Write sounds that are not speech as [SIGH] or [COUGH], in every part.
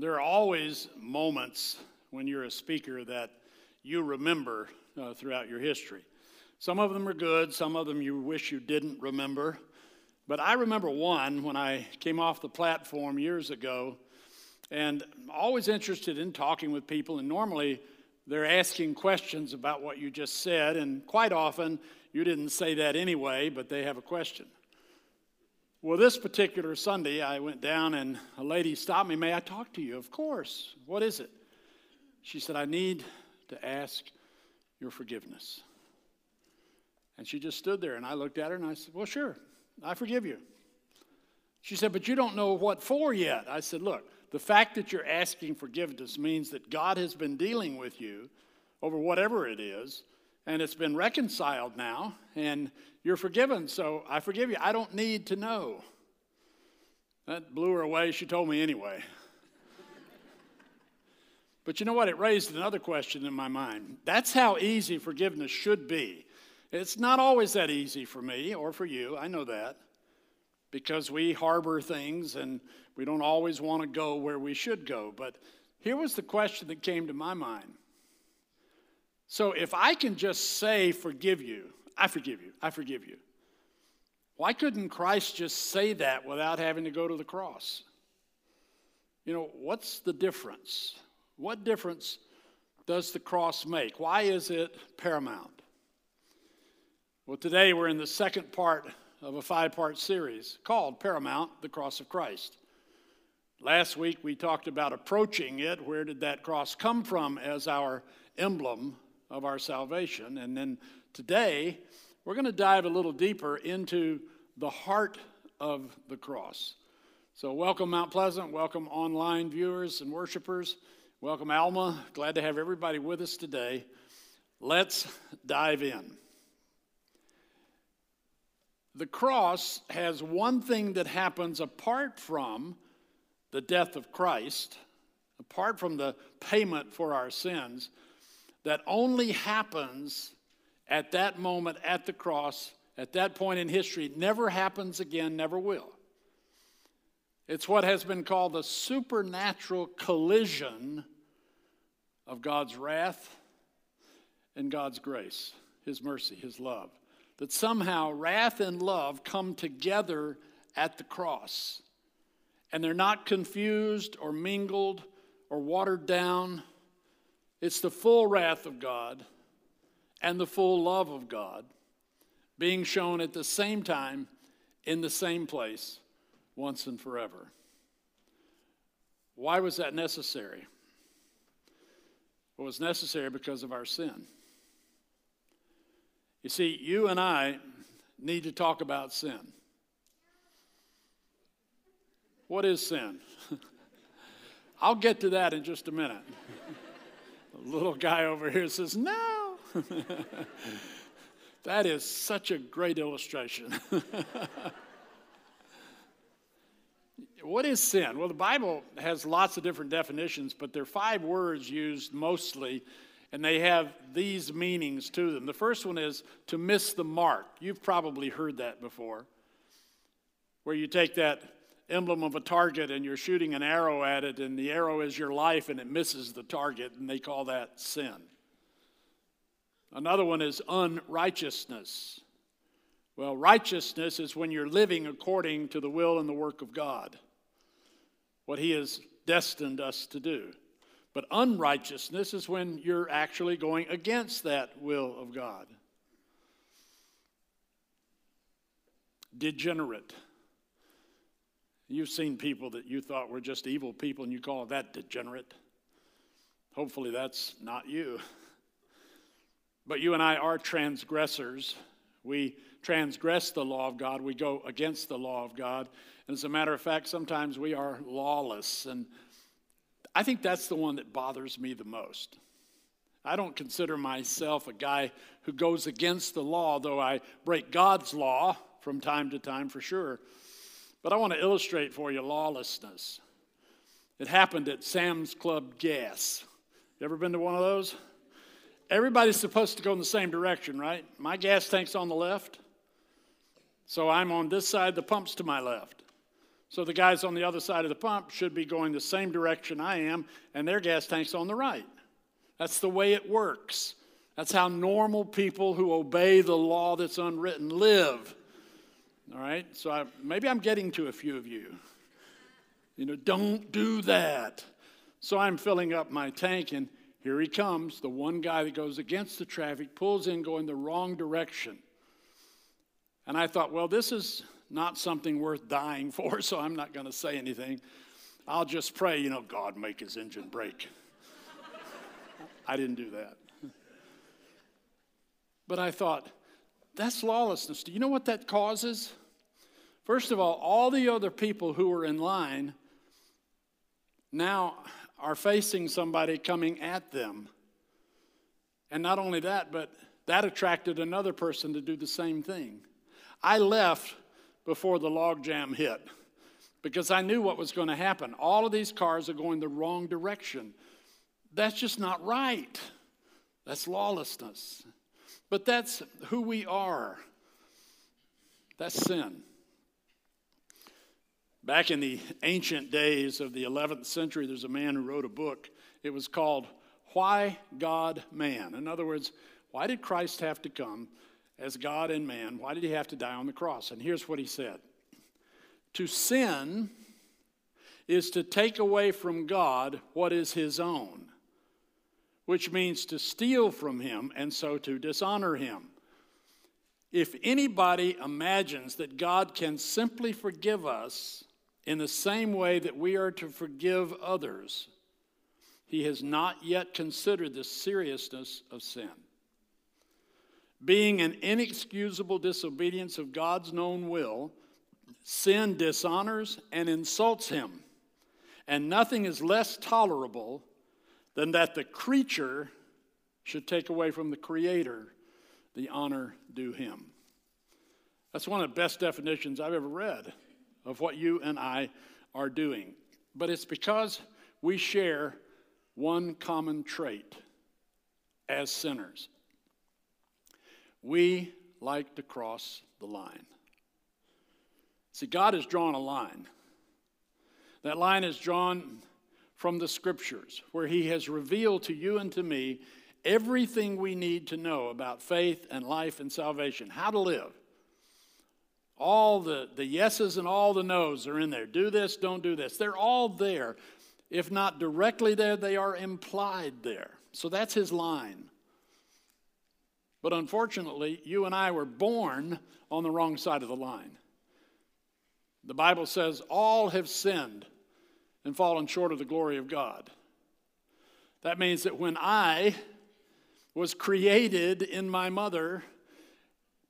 There are always moments when you're a speaker that you remember uh, throughout your history. Some of them are good, some of them you wish you didn't remember. But I remember one when I came off the platform years ago, and always interested in talking with people, and normally they're asking questions about what you just said, and quite often you didn't say that anyway, but they have a question. Well, this particular Sunday, I went down and a lady stopped me. May I talk to you? Of course. What is it? She said, I need to ask your forgiveness. And she just stood there, and I looked at her and I said, Well, sure, I forgive you. She said, But you don't know what for yet. I said, Look, the fact that you're asking forgiveness means that God has been dealing with you over whatever it is, and it's been reconciled now, and you're forgiven, so I forgive you. I don't need to know. That blew her away. She told me anyway. [LAUGHS] but you know what? It raised another question in my mind. That's how easy forgiveness should be. It's not always that easy for me or for you. I know that. Because we harbor things and we don't always want to go where we should go. But here was the question that came to my mind. So if I can just say, forgive you, I forgive you. I forgive you. Why couldn't Christ just say that without having to go to the cross? You know, what's the difference? What difference does the cross make? Why is it paramount? Well, today we're in the second part of a five part series called Paramount the Cross of Christ. Last week we talked about approaching it. Where did that cross come from as our emblem of our salvation? And then Today, we're going to dive a little deeper into the heart of the cross. So, welcome, Mount Pleasant. Welcome, online viewers and worshipers. Welcome, Alma. Glad to have everybody with us today. Let's dive in. The cross has one thing that happens apart from the death of Christ, apart from the payment for our sins, that only happens at that moment at the cross, at that point in history, never happens again, never will. It's what has been called the supernatural collision of God's wrath and God's grace, His mercy, His love. That somehow wrath and love come together at the cross. And they're not confused or mingled or watered down. It's the full wrath of God and the full love of God being shown at the same time in the same place once and forever. Why was that necessary? It was necessary because of our sin. You see, you and I need to talk about sin. What is sin? [LAUGHS] I'll get to that in just a minute. [LAUGHS] little guy over here says, No, [LAUGHS] that is such a great illustration. [LAUGHS] what is sin? Well, the Bible has lots of different definitions, but there are five words used mostly, and they have these meanings to them. The first one is to miss the mark. You've probably heard that before, where you take that emblem of a target and you're shooting an arrow at it, and the arrow is your life and it misses the target, and they call that sin. Another one is unrighteousness. Well, righteousness is when you're living according to the will and the work of God, what He has destined us to do. But unrighteousness is when you're actually going against that will of God. Degenerate. You've seen people that you thought were just evil people and you call that degenerate. Hopefully, that's not you. But you and I are transgressors. We transgress the law of God. We go against the law of God. And as a matter of fact, sometimes we are lawless. And I think that's the one that bothers me the most. I don't consider myself a guy who goes against the law, though I break God's law from time to time for sure. But I want to illustrate for you lawlessness. It happened at Sam's Club Gas. You ever been to one of those? everybody's supposed to go in the same direction, right? My gas tank's on the left, so I'm on this side, the pump's to my left. So the guys on the other side of the pump should be going the same direction I am, and their gas tank's on the right. That's the way it works. That's how normal people who obey the law that's unwritten live. All right? So I, maybe I'm getting to a few of you. You know, don't do that. So I'm filling up my tank, and here he comes. The one guy that goes against the traffic pulls in going the wrong direction. And I thought, well, this is not something worth dying [LAUGHS] for, so I'm not going to say anything. I'll just pray, you know, God make his engine break. I didn't do that. But I thought, that's lawlessness. Do you know what that causes? First of all, all the other people who were in line now are facing somebody coming at them. And not only that, but that attracted another person to do the same thing. I left before the logjam hit because I knew what was going to happen. All of these cars are going the wrong direction. That's just not right. That's lawlessness. But that's who we are. That's sin. Back in the ancient days of the 11th century, there's a man who wrote a book. It was called Why God Man. In other words, why did Christ have to come as God and man? Why did he have to die on the cross? And here's what he said To sin is to take away from God what is his own, which means to steal from him and so to dishonor him. If anybody imagines that God can simply forgive us in the same way that we are to forgive others, he has not yet considered the seriousness of sin being an inexcusable disobedience of God's known will, sin dishonors and insults him. And nothing is less tolerable than that the creature should take away from the Creator the honor due him. That's one of the best definitions I've ever read of what you and I are doing. But it's because we share one common trait as sinners we like to cross the line. See, God has drawn a line. That line is drawn from the scriptures, where He has revealed to you and to me everything we need to know about faith and life and salvation, how to live. All the, the yeses and all the nos are in there. Do this, don't do this. They're all there. If not directly there, they are implied there. So that's his line. But unfortunately, you and I were born on the wrong side of the line. The Bible says, All have sinned and fallen short of the glory of God. That means that when I was created in my mother,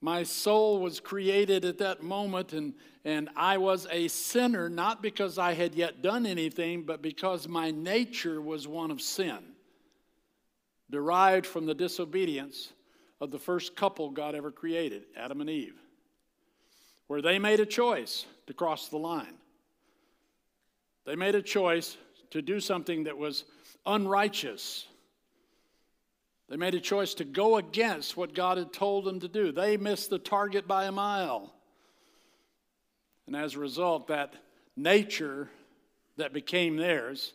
my soul was created at that moment, and, and I was a sinner, not because I had yet done anything, but because my nature was one of sin, derived from the disobedience of the first couple God ever created, Adam and Eve, where they made a choice to cross the line. They made a choice to do something that was unrighteous. They made a choice to go against what God had told them to do. They missed the target by a mile. And as a result, that nature that became theirs,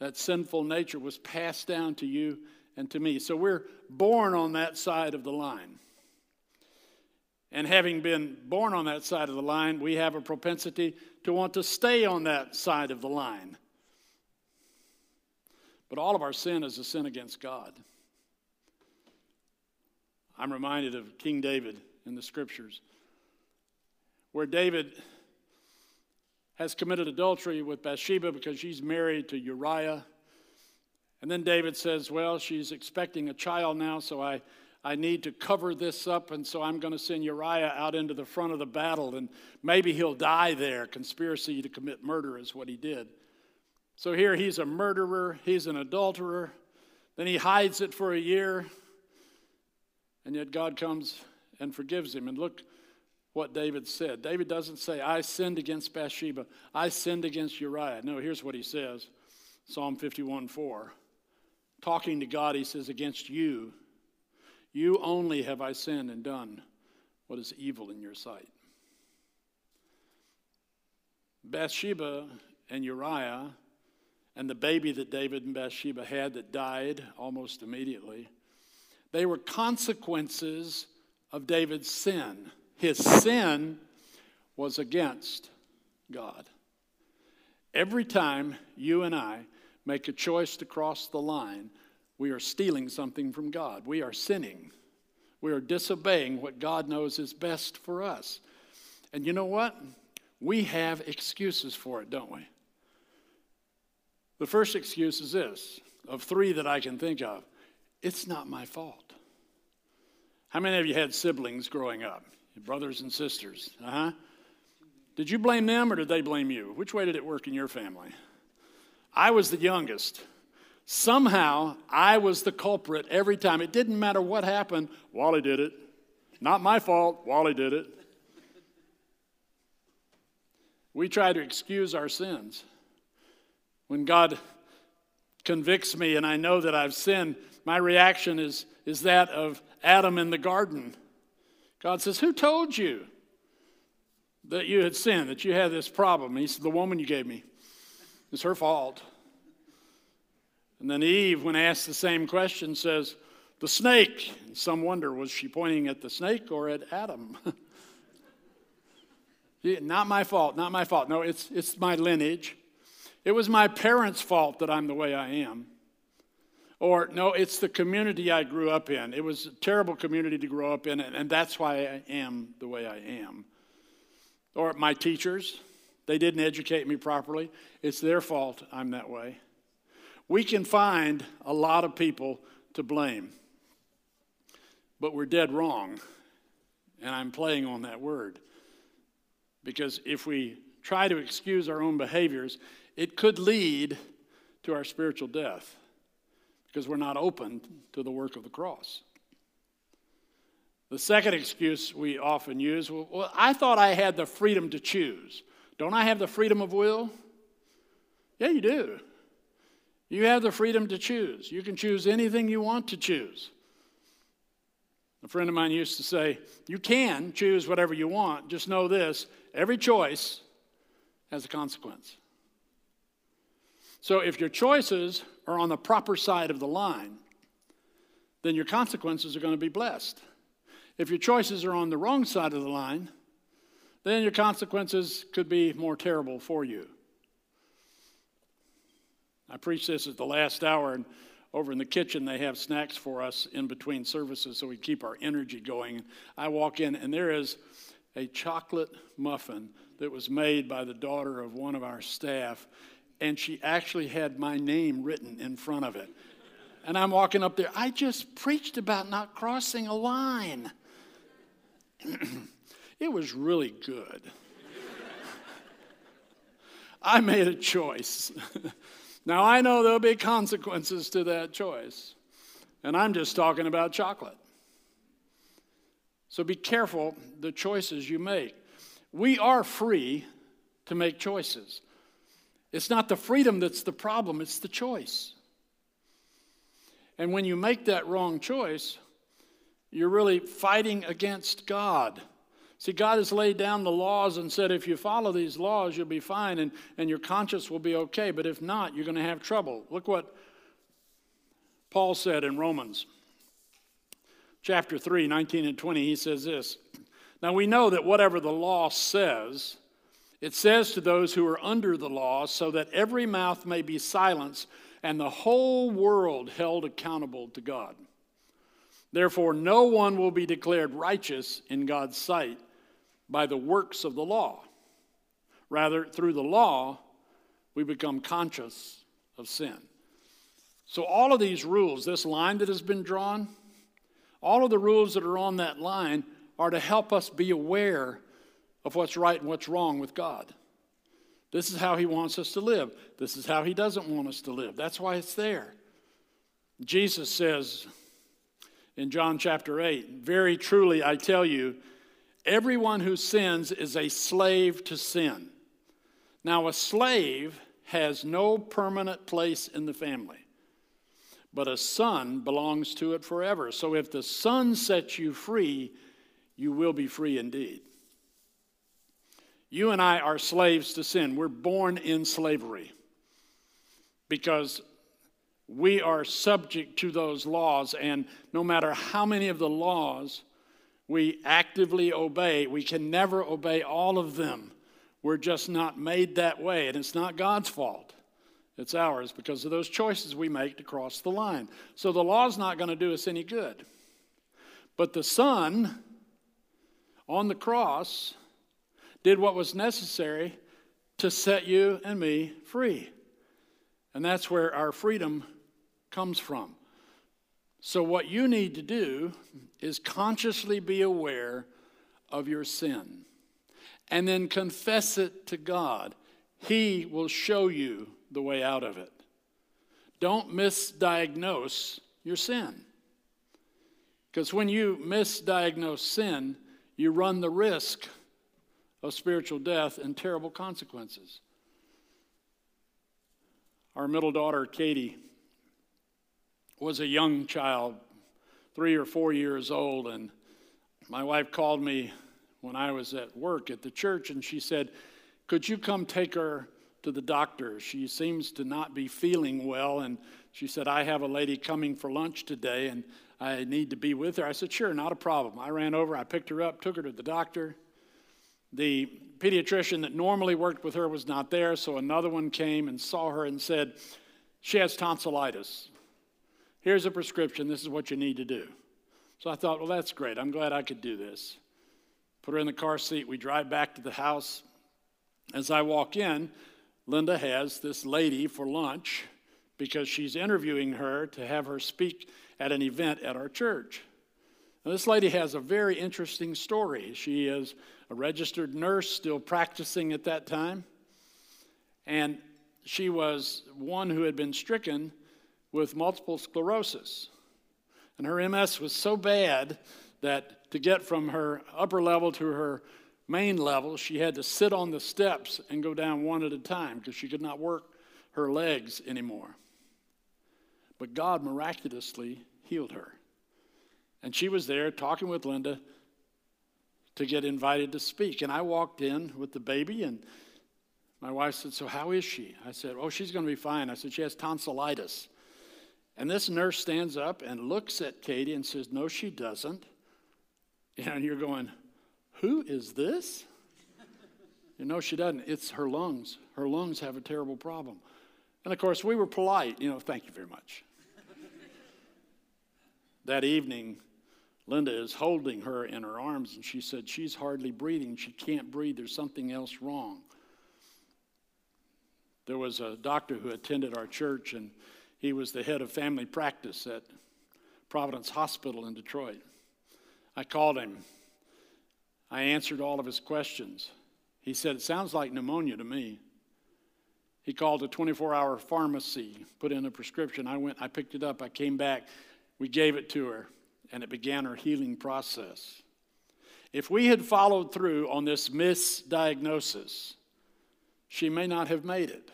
that sinful nature, was passed down to you and to me. So we're born on that side of the line. And having been born on that side of the line, we have a propensity to want to stay on that side of the line. But all of our sin is a sin against God. I'm reminded of King David in the scriptures, where David has committed adultery with Bathsheba because she's married to Uriah. And then David says, Well, she's expecting a child now, so I, I need to cover this up, and so I'm going to send Uriah out into the front of the battle, and maybe he'll die there. Conspiracy to commit murder is what he did. So here he's a murderer, he's an adulterer. Then he hides it for a year, and yet God comes and forgives him. And look what David said. David doesn't say, I sinned against Bathsheba, I sinned against Uriah. No, here's what he says Psalm 51 4 talking to God, he says, Against you, you only have I sinned and done what is evil in your sight. Bathsheba and Uriah and the baby that David and Bathsheba had that died almost immediately, they were consequences of David's sin. His sin was against God. Every time you and I make a choice to cross the line, we are stealing something from God. We are sinning. We are disobeying what God knows is best for us. And you know what? We have excuses for it, don't we? The first excuse is this of three that I can think of it's not my fault. How many of you had siblings growing up? Brothers and sisters? Uh huh. Did you blame them or did they blame you? Which way did it work in your family? I was the youngest. Somehow, I was the culprit every time. It didn't matter what happened, Wally did it. Not my fault, Wally did it. We try to excuse our sins. When God convicts me and I know that I've sinned, my reaction is, is that of Adam in the garden. God says, Who told you that you had sinned, that you had this problem? he said, The woman you gave me. It's her fault. And then Eve, when asked the same question, says, The snake. And some wonder, was she pointing at the snake or at Adam? [LAUGHS] not my fault, not my fault. No, it's, it's my lineage. It was my parents' fault that I'm the way I am. Or, no, it's the community I grew up in. It was a terrible community to grow up in, and that's why I am the way I am. Or my teachers, they didn't educate me properly. It's their fault I'm that way. We can find a lot of people to blame, but we're dead wrong. And I'm playing on that word. Because if we try to excuse our own behaviors, it could lead to our spiritual death because we're not open to the work of the cross. The second excuse we often use well, I thought I had the freedom to choose. Don't I have the freedom of will? Yeah, you do. You have the freedom to choose. You can choose anything you want to choose. A friend of mine used to say, You can choose whatever you want. Just know this every choice has a consequence. So if your choices are on the proper side of the line, then your consequences are going to be blessed. If your choices are on the wrong side of the line, then your consequences could be more terrible for you. I preach this at the last hour, and over in the kitchen, they have snacks for us in between services so we keep our energy going. I walk in, and there is a chocolate muffin that was made by the daughter of one of our staff and she actually had my name written in front of it. And I'm walking up there. I just preached about not crossing a line. [CLEARS THROAT] it was really good. [LAUGHS] I made a choice. [LAUGHS] now, I know there'll be consequences to that choice. And I'm just talking about chocolate. So be careful the choices you make. We are free to make choices. It's not the freedom that's the problem, it's the choice. And when you make that wrong choice, you're really fighting against God. See, God has laid down the laws and said if you follow these laws, you'll be fine and, and your conscience will be okay. But if not, you're going to have trouble. Look what Paul said in Romans chapter 3, 19 and 20. He says this Now we know that whatever the law says, it says to those who are under the law, so that every mouth may be silenced and the whole world held accountable to God. Therefore, no one will be declared righteous in God's sight by the works of the law. Rather, through the law, we become conscious of sin. So, all of these rules, this line that has been drawn, all of the rules that are on that line are to help us be aware of what's right and what's wrong with God. This is how He wants us to live. This is how He doesn't want us to live. That's why it's there. Jesus says in John chapter 8, Very truly I tell you, everyone who sins is a slave to sin. Now, a slave has no permanent place in the family, but a son belongs to it forever. So if the son sets you free, you will be free indeed. You and I are slaves to sin. We're born in slavery because we are subject to those laws, and no matter how many of the laws we actively obey, we can never obey all of them. We're just not made that way, and it's not God's fault. It's ours because of those choices we make to cross the line. So the law's not going to do us any good. But the Son on the cross did what was necessary to set you and me free. And that's where our freedom comes from. So, what you need to do is consciously be aware of your sin and then confess it to God. He will show you the way out of it. Don't misdiagnose your sin. Because when you misdiagnose sin, you run the risk of spiritual death and terrible consequences. Our middle daughter, Katie, was a young child, three or four years old, and my wife called me when I was at work at the church, and she said, Could you come take her to the doctor? She seems to not be feeling well, and she said, I have a lady coming for lunch today, and I need to be with her. I said, Sure, not a problem. I ran over, I picked her up, took her to the doctor. The pediatrician that normally worked with her was not there, so another one came and saw her and said, She has tonsillitis. Here's a prescription. This is what you need to do. So I thought, well, that's great. I'm glad I could do this. Put her in the car seat. We drive back to the house. As I walk in, Linda has this lady for lunch because she's interviewing her to have her speak at an event at our church. Now, this lady has a very interesting story. She is a registered nurse, still practicing at that time. And she was one who had been stricken with multiple sclerosis. And her MS was so bad that to get from her upper level to her main level, she had to sit on the steps and go down one at a time because she could not work her legs anymore. But God miraculously healed her. And she was there talking with Linda to get invited to speak. And I walked in with the baby, and my wife said, So, how is she? I said, Oh, she's going to be fine. I said, She has tonsillitis. And this nurse stands up and looks at Katie and says, No, she doesn't. [LAUGHS] And you're going, Who is this? You know, she doesn't. It's her lungs. Her lungs have a terrible problem. And of course, we were polite, you know, thank you very much. that evening, Linda is holding her in her arms, and she said, She's hardly breathing. She can't breathe. There's something else wrong. There was a doctor who attended our church, and he was the head of family practice at Providence Hospital in Detroit. I called him. I answered all of his questions. He said, It sounds like pneumonia to me. He called a 24 hour pharmacy, put in a prescription. I went, I picked it up, I came back, we gave it to her, and it began her healing process. If we had followed through on this misdiagnosis, she may not have made it.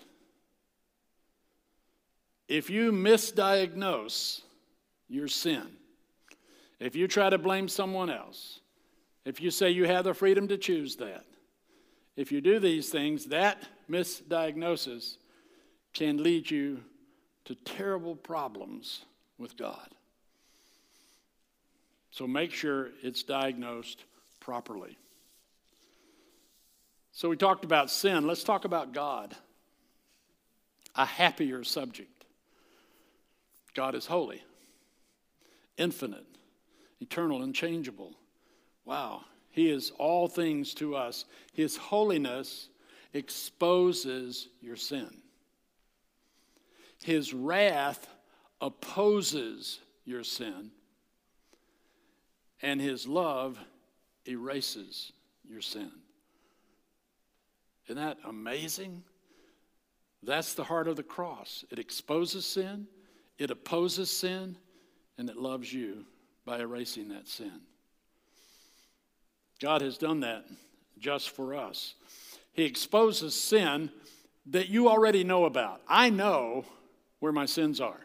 If you misdiagnose your sin, if you try to blame someone else, if you say you have the freedom to choose that, if you do these things, that misdiagnosis can lead you to terrible problems with God. So make sure it's diagnosed properly. So we talked about sin. Let's talk about God. A happier subject. God is holy, infinite, eternal, and changeable. Wow. He is all things to us. His holiness exposes your sin. His wrath opposes your sin. And his love erases your sin. Isn't that amazing? That's the heart of the cross. It exposes sin, it opposes sin and it loves you by erasing that sin. God has done that just for us. He exposes sin that you already know about. I know where my sins are.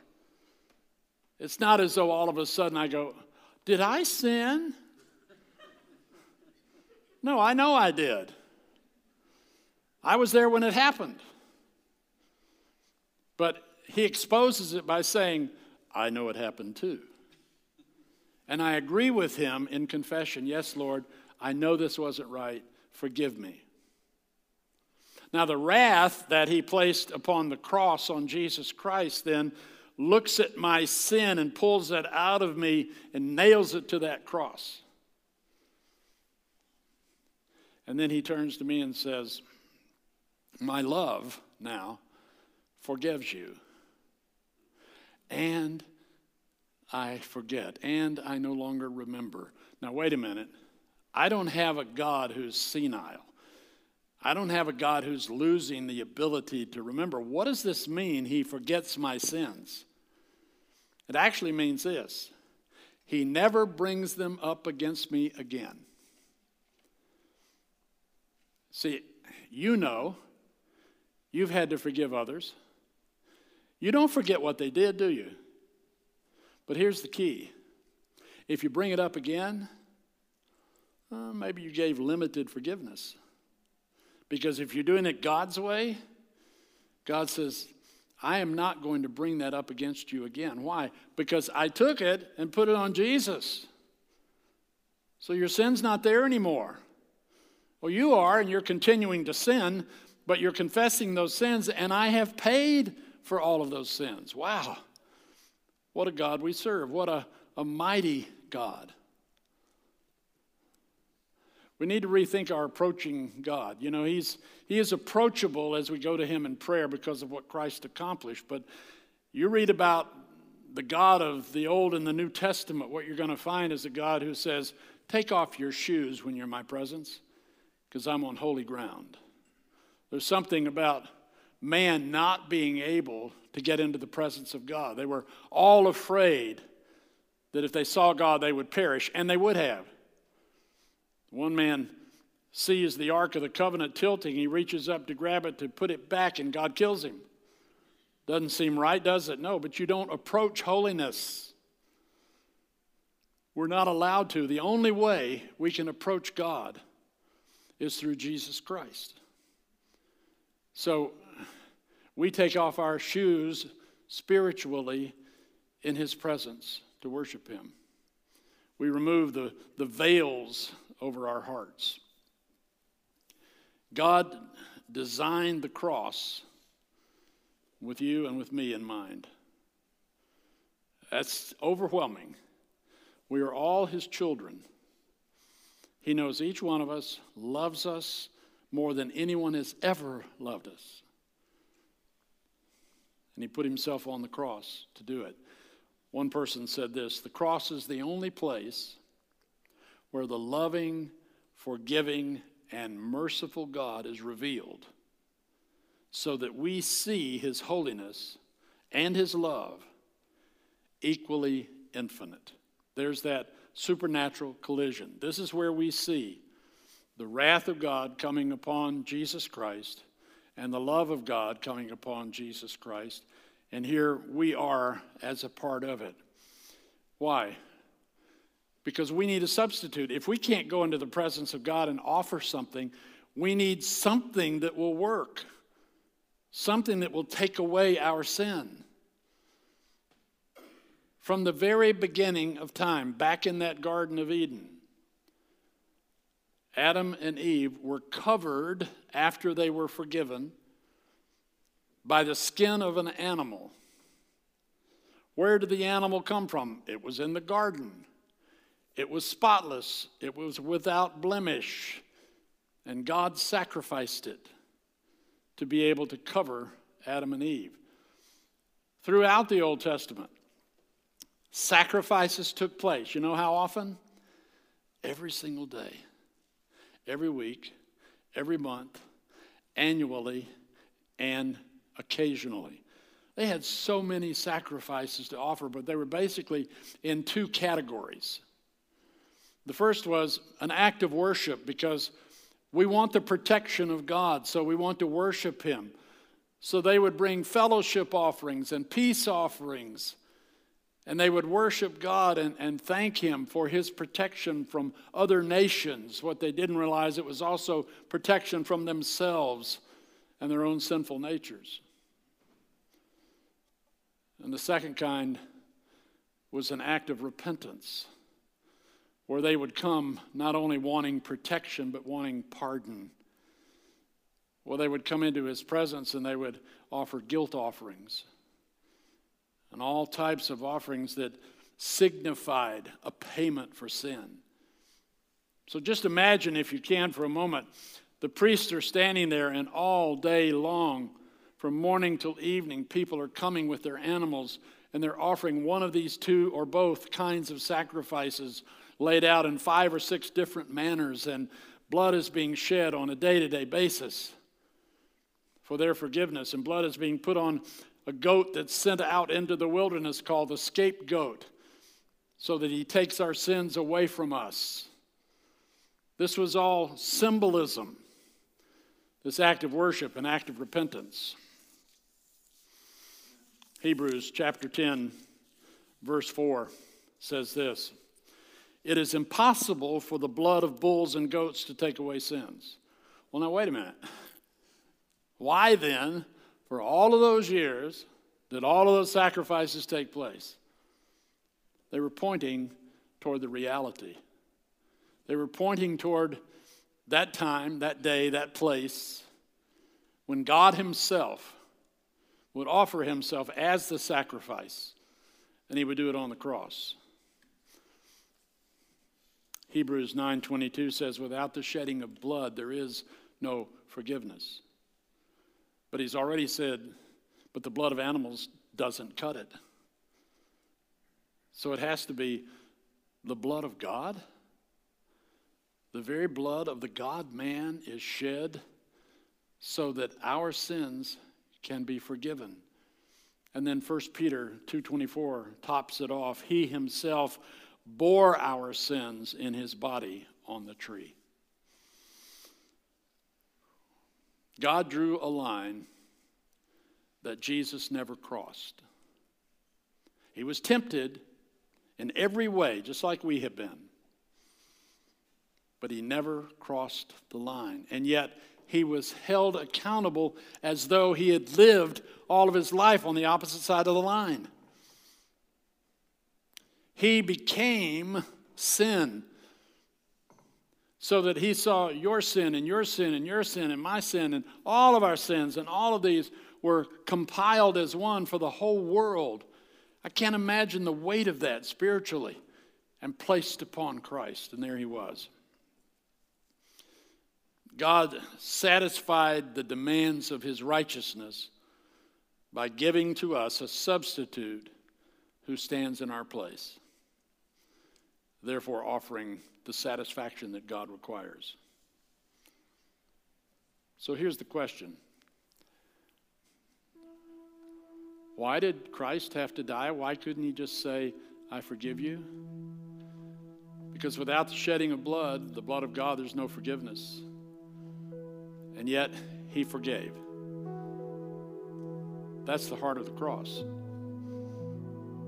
It's not as though all of a sudden I go, Did I sin? No, I know I did. I was there when it happened. But he exposes it by saying, I know it happened too. And I agree with him in confession Yes, Lord, I know this wasn't right. Forgive me. Now, the wrath that he placed upon the cross on Jesus Christ then looks at my sin and pulls that out of me and nails it to that cross. And then he turns to me and says, My love now forgives you. And I forget, and I no longer remember. Now, wait a minute. I don't have a God who's senile. I don't have a God who's losing the ability to remember. What does this mean? He forgets my sins. It actually means this He never brings them up against me again. See, you know, you've had to forgive others. You don't forget what they did, do you? But here's the key if you bring it up again, uh, maybe you gave limited forgiveness. Because if you're doing it God's way, God says, I am not going to bring that up against you again. Why? Because I took it and put it on Jesus. So your sin's not there anymore. Well, you are, and you're continuing to sin, but you're confessing those sins, and I have paid for all of those sins. Wow. What a God we serve. What a, a mighty God. We need to rethink our approaching God. You know, he's, He is approachable as we go to Him in prayer because of what Christ accomplished. But you read about the God of the Old and the New Testament, what you're going to find is a God who says, Take off your shoes when you're in my presence because I'm on holy ground. There's something about man not being able to get into the presence of God. They were all afraid that if they saw God, they would perish, and they would have. One man sees the Ark of the Covenant tilting. He reaches up to grab it to put it back, and God kills him. Doesn't seem right, does it? No, but you don't approach holiness. We're not allowed to. The only way we can approach God is through Jesus Christ. So we take off our shoes spiritually in His presence to worship Him. We remove the, the veils over our hearts. God designed the cross with you and with me in mind. That's overwhelming. We are all His children. He knows each one of us, loves us more than anyone has ever loved us. And He put Himself on the cross to do it. One person said this the cross is the only place where the loving, forgiving, and merciful God is revealed so that we see his holiness and his love equally infinite. There's that supernatural collision. This is where we see the wrath of God coming upon Jesus Christ and the love of God coming upon Jesus Christ. And here we are as a part of it. Why? Because we need a substitute. If we can't go into the presence of God and offer something, we need something that will work, something that will take away our sin. From the very beginning of time, back in that Garden of Eden, Adam and Eve were covered after they were forgiven by the skin of an animal. Where did the animal come from? It was in the garden. It was spotless, it was without blemish, and God sacrificed it to be able to cover Adam and Eve. Throughout the Old Testament, sacrifices took place. You know how often? Every single day, every week, every month, annually, and occasionally. They had so many sacrifices to offer, but they were basically in two categories. The first was an act of worship because we want the protection of God, so we want to worship Him. So they would bring fellowship offerings and peace offerings, and they would worship God and, and thank Him for His protection from other nations. What they didn't realize, it was also protection from themselves and their own sinful natures. And the second kind was an act of repentance, where they would come not only wanting protection, but wanting pardon. Well, they would come into his presence and they would offer guilt offerings and all types of offerings that signified a payment for sin. So just imagine, if you can, for a moment, the priests are standing there, and all day long, from morning till evening, people are coming with their animals, and they're offering one of these two or both kinds of sacrifices laid out in five or six different manners, and blood is being shed on a day to day basis for their forgiveness, and blood is being put on a goat that's sent out into the wilderness called the scapegoat so that he takes our sins away from us. This was all symbolism, this act of worship, and act of repentance. Hebrews chapter 10, verse 4 says this It is impossible for the blood of bulls and goats to take away sins. Well, now, wait a minute. Why then, for all of those years, did all of those sacrifices take place? They were pointing toward the reality. They were pointing toward that time, that day, that place when God Himself would offer Himself as the sacrifice, and He would do it on the cross. Hebrews 9:22 says without the shedding of blood there is no forgiveness. But he's already said but the blood of animals doesn't cut it. So it has to be the blood of God. The very blood of the God man is shed so that our sins can be forgiven. And then 1 Peter 2:24 tops it off. He himself bore our sins in his body on the tree. God drew a line that Jesus never crossed. He was tempted in every way, just like we have been. But he never crossed the line. And yet, he was held accountable as though he had lived all of his life on the opposite side of the line. He became sin so that he saw your sin and your sin and your sin and my sin and all of our sins and all of these were compiled as one for the whole world. I can't imagine the weight of that spiritually and placed upon Christ. And there he was. God satisfied the demands of his righteousness by giving to us a substitute who stands in our place, therefore, offering the satisfaction that God requires. So here's the question Why did Christ have to die? Why couldn't he just say, I forgive you? Because without the shedding of blood, the blood of God, there's no forgiveness. And yet, he forgave. That's the heart of the cross.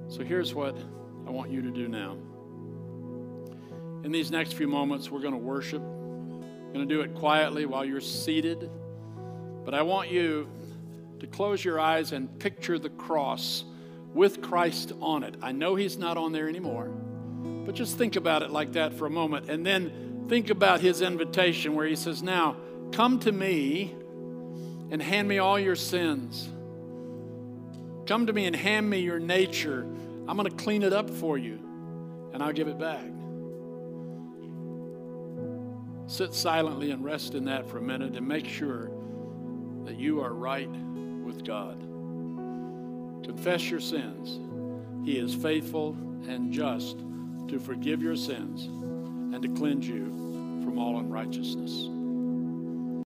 So here's what I want you to do now. In these next few moments, we're going to worship. Going to do it quietly while you're seated. But I want you to close your eyes and picture the cross with Christ on it. I know He's not on there anymore, but just think about it like that for a moment. And then think about His invitation where He says, Now, come to me and hand me all your sins. Come to me and hand me your nature. I'm going to clean it up for you, and I'll give it back. Sit silently and rest in that for a minute and make sure that you are right with God. Confess your sins. He is faithful and just to forgive your sins and to cleanse you from all unrighteousness.